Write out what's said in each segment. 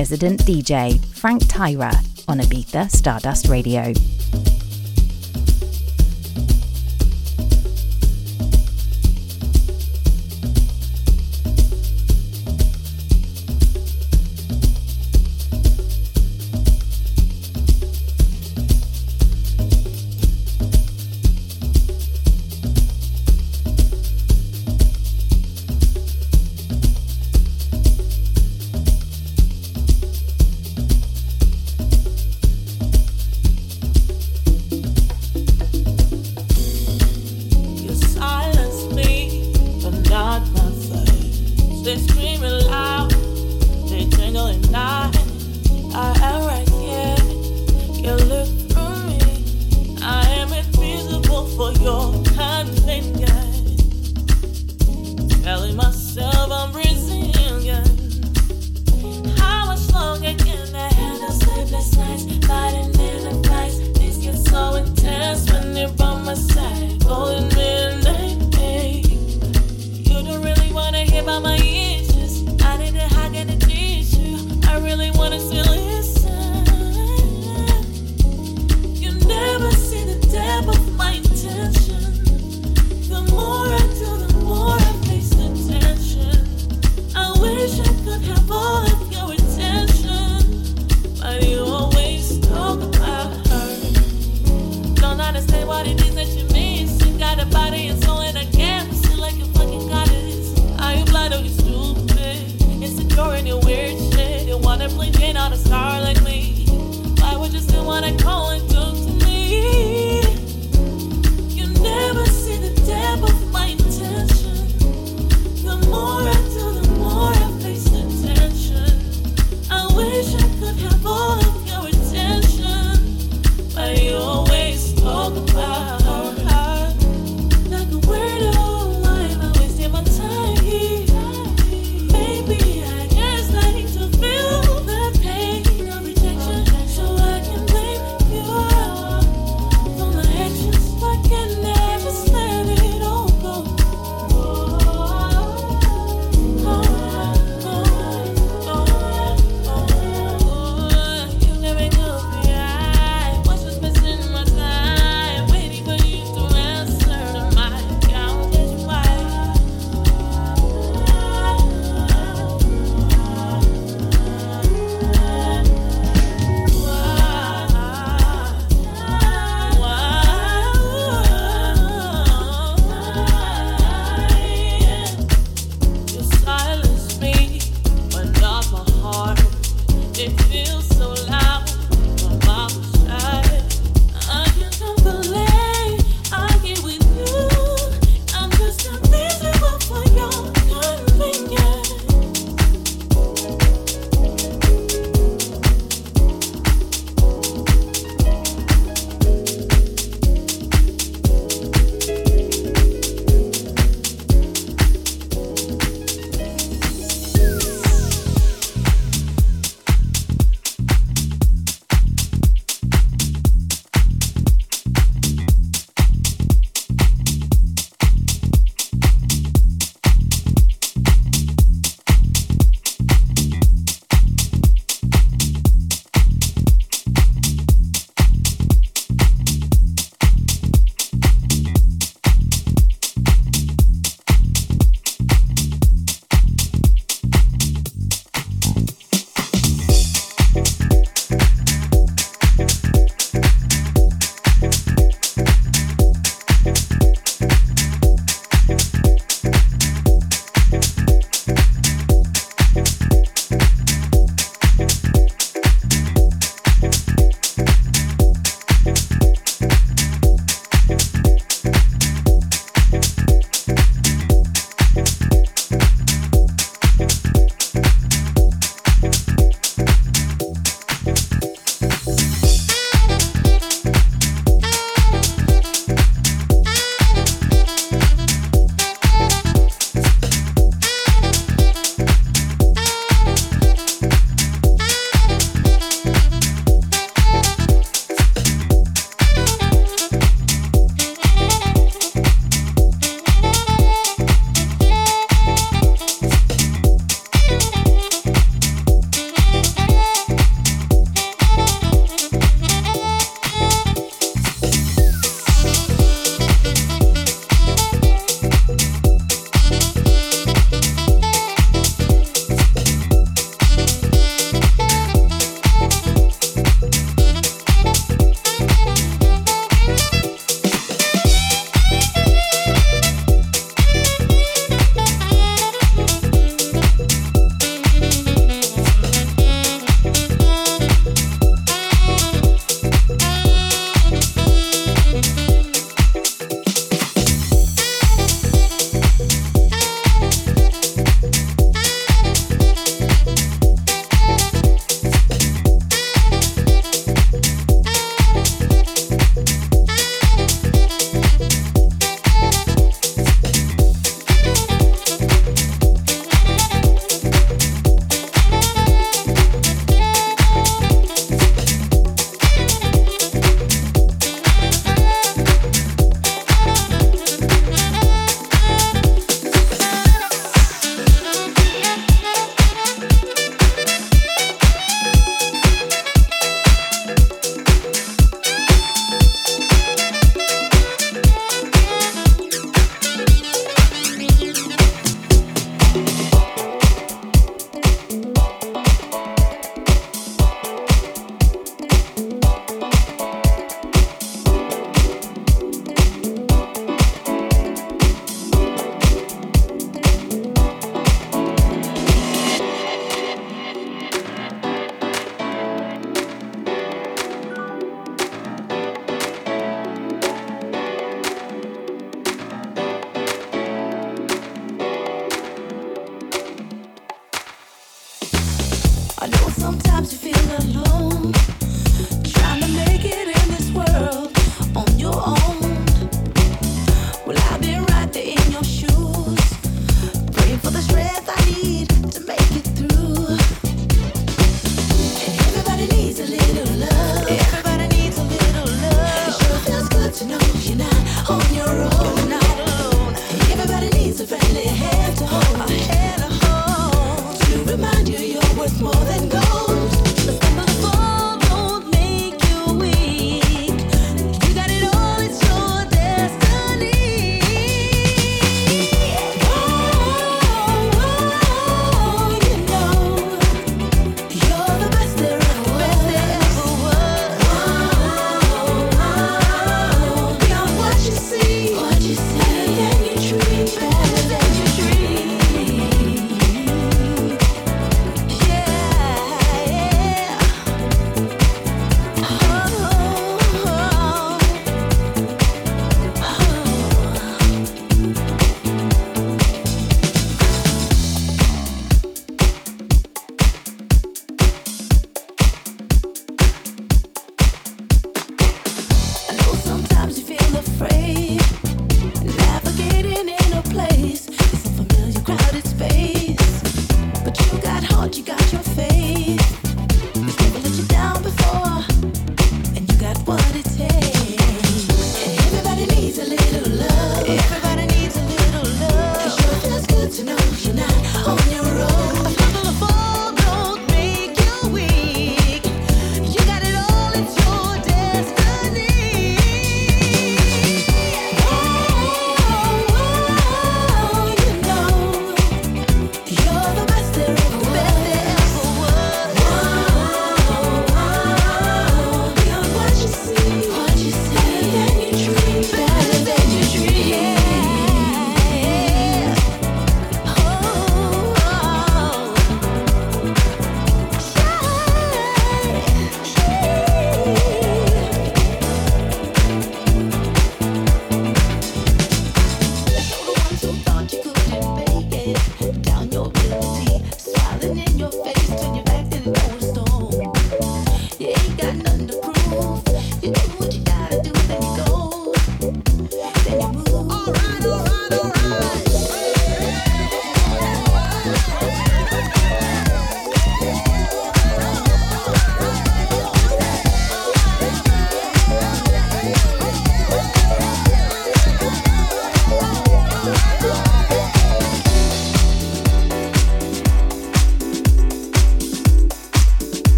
resident DJ, Frank Tyra, on Ibiza Stardust Radio.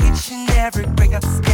each and every breakup.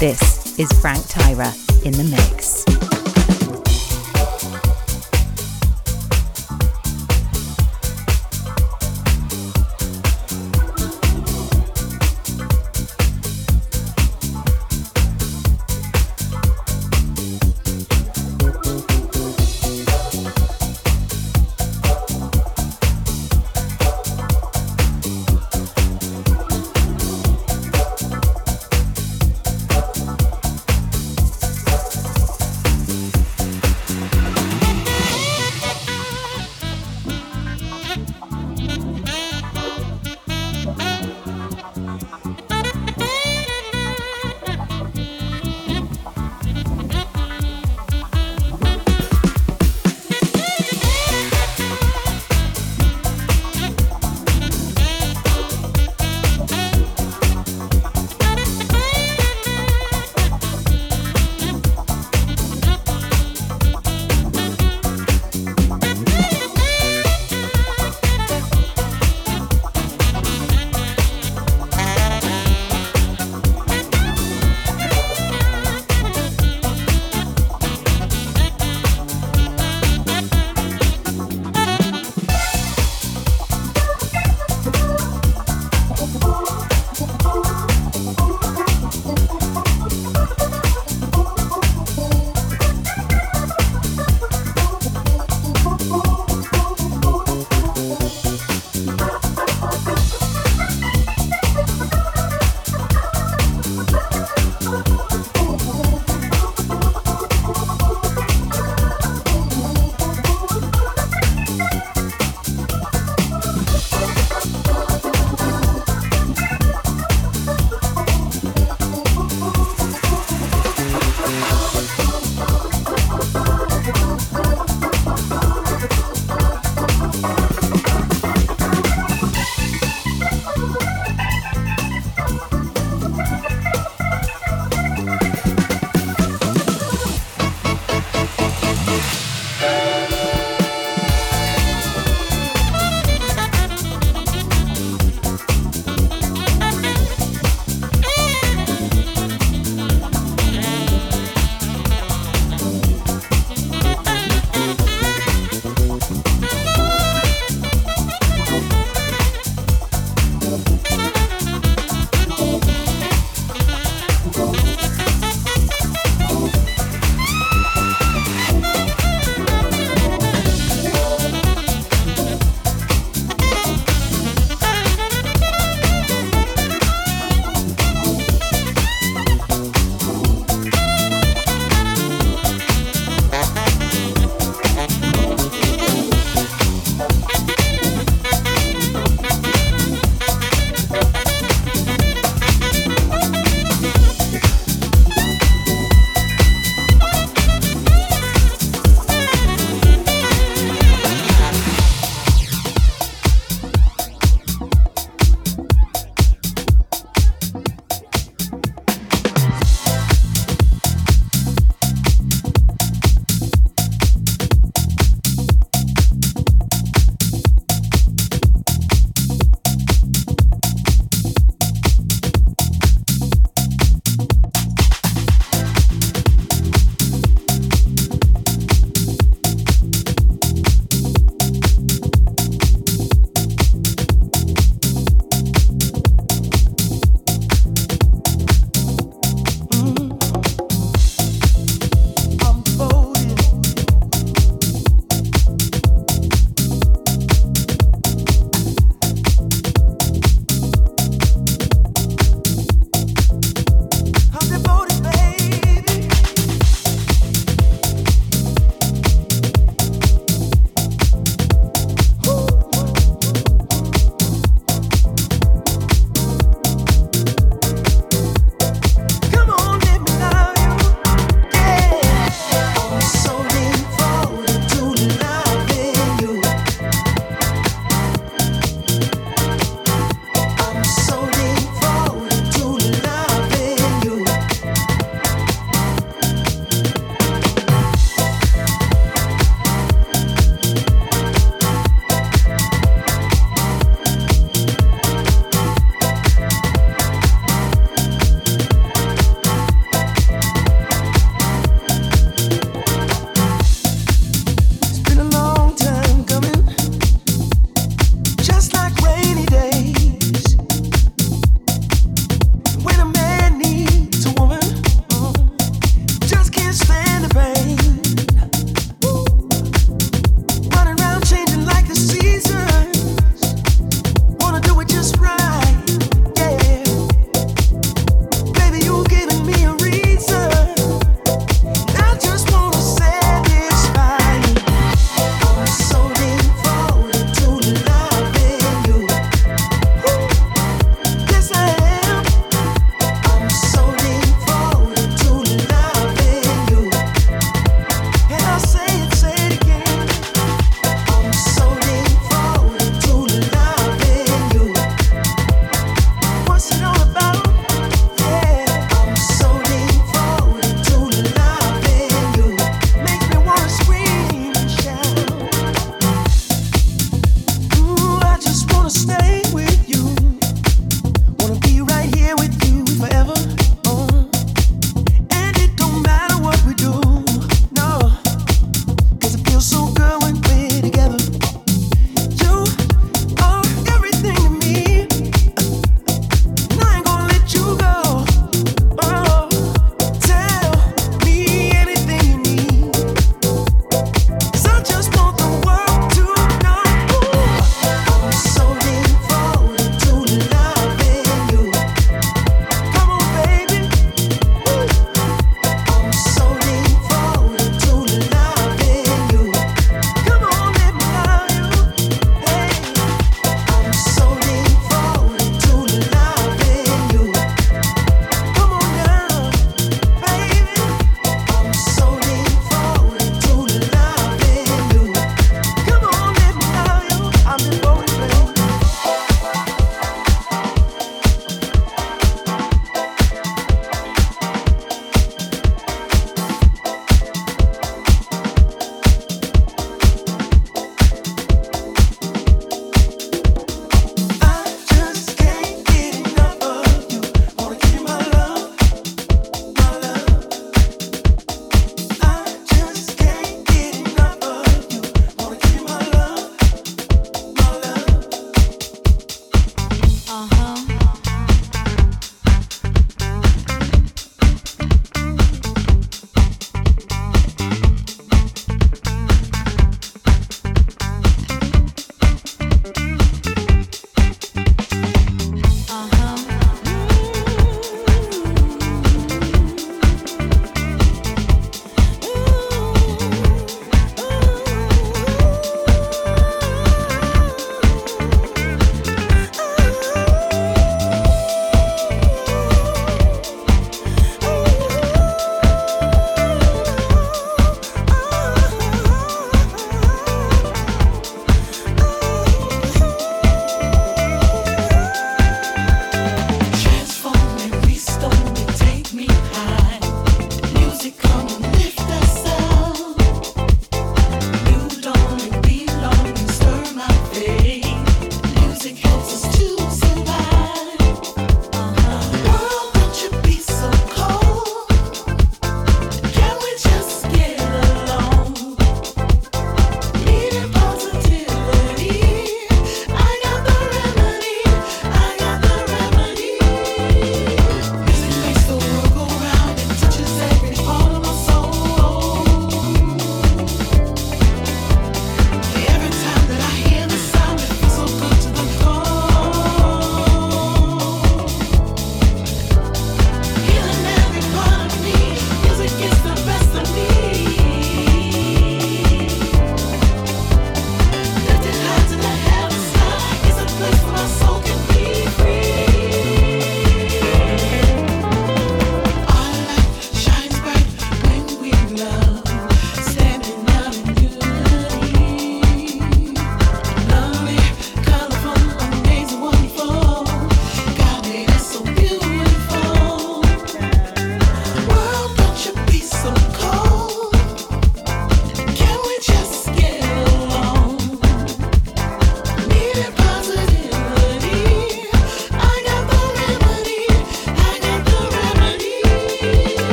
This is Frank Tyra in the mix.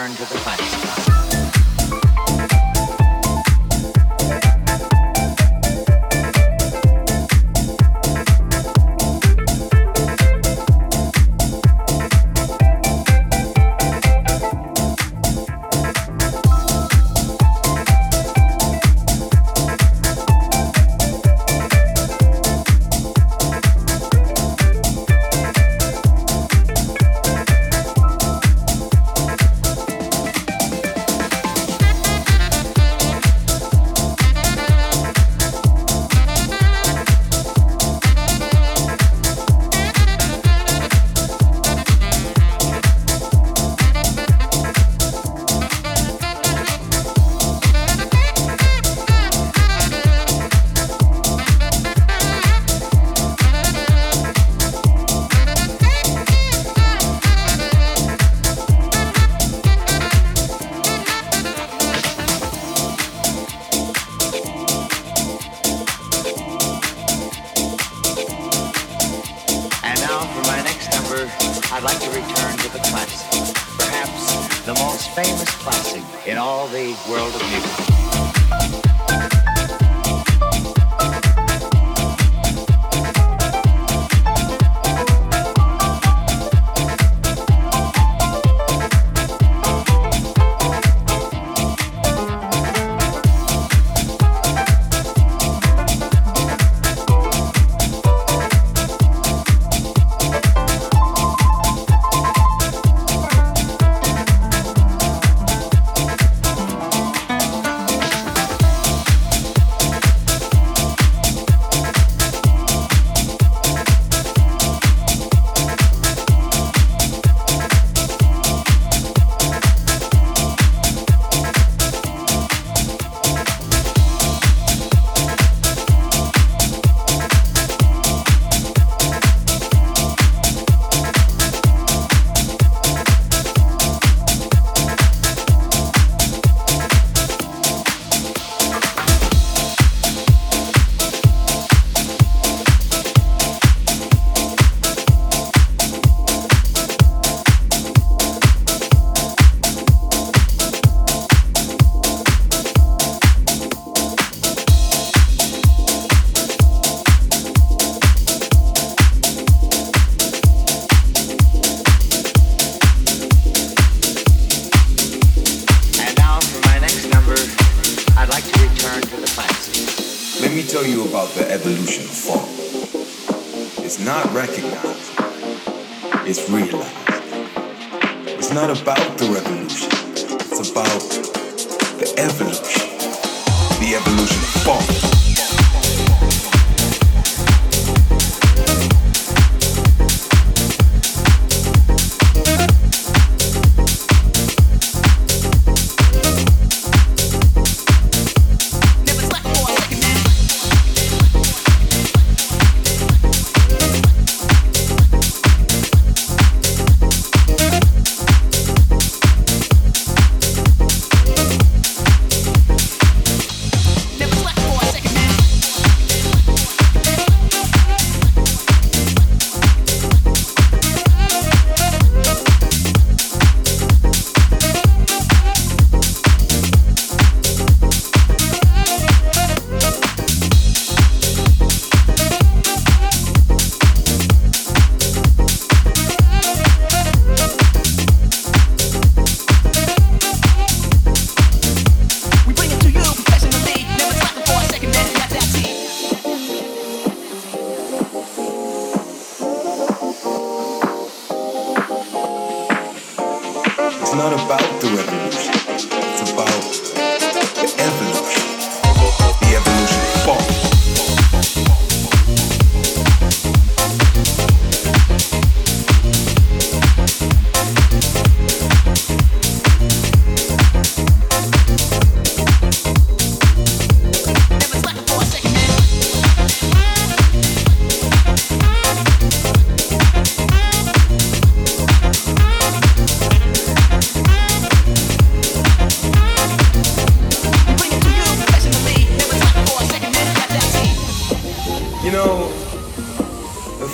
Return to the about the evolution of thought. It's not recognized, it's realized. It's not about the revolution, it's about the evolution. The evolution of thought.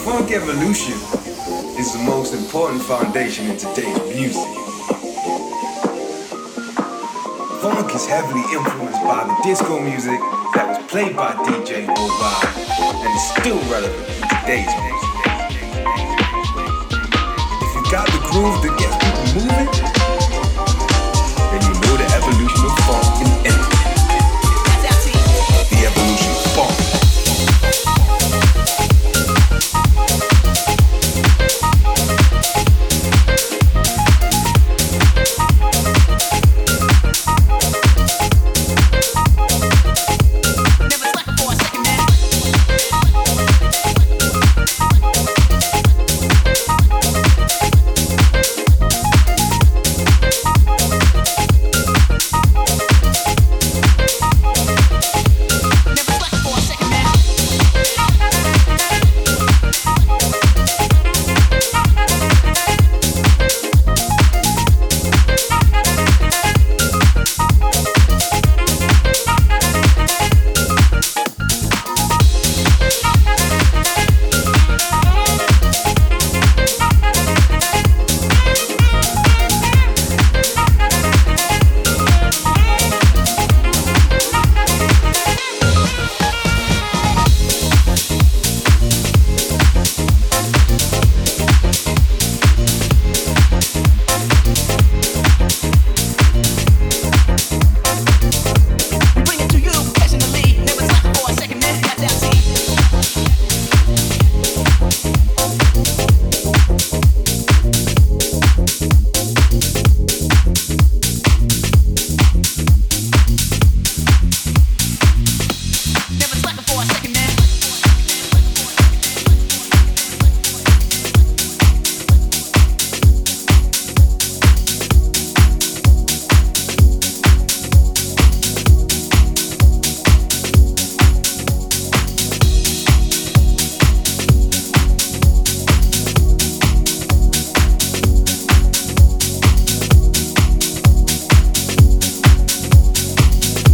funk evolution is the most important foundation in today's music. Funk is heavily influenced by the disco music that was played by DJ Mobile and is still relevant in today's music. If you got the groove that gets people moving,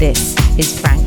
This is Frank.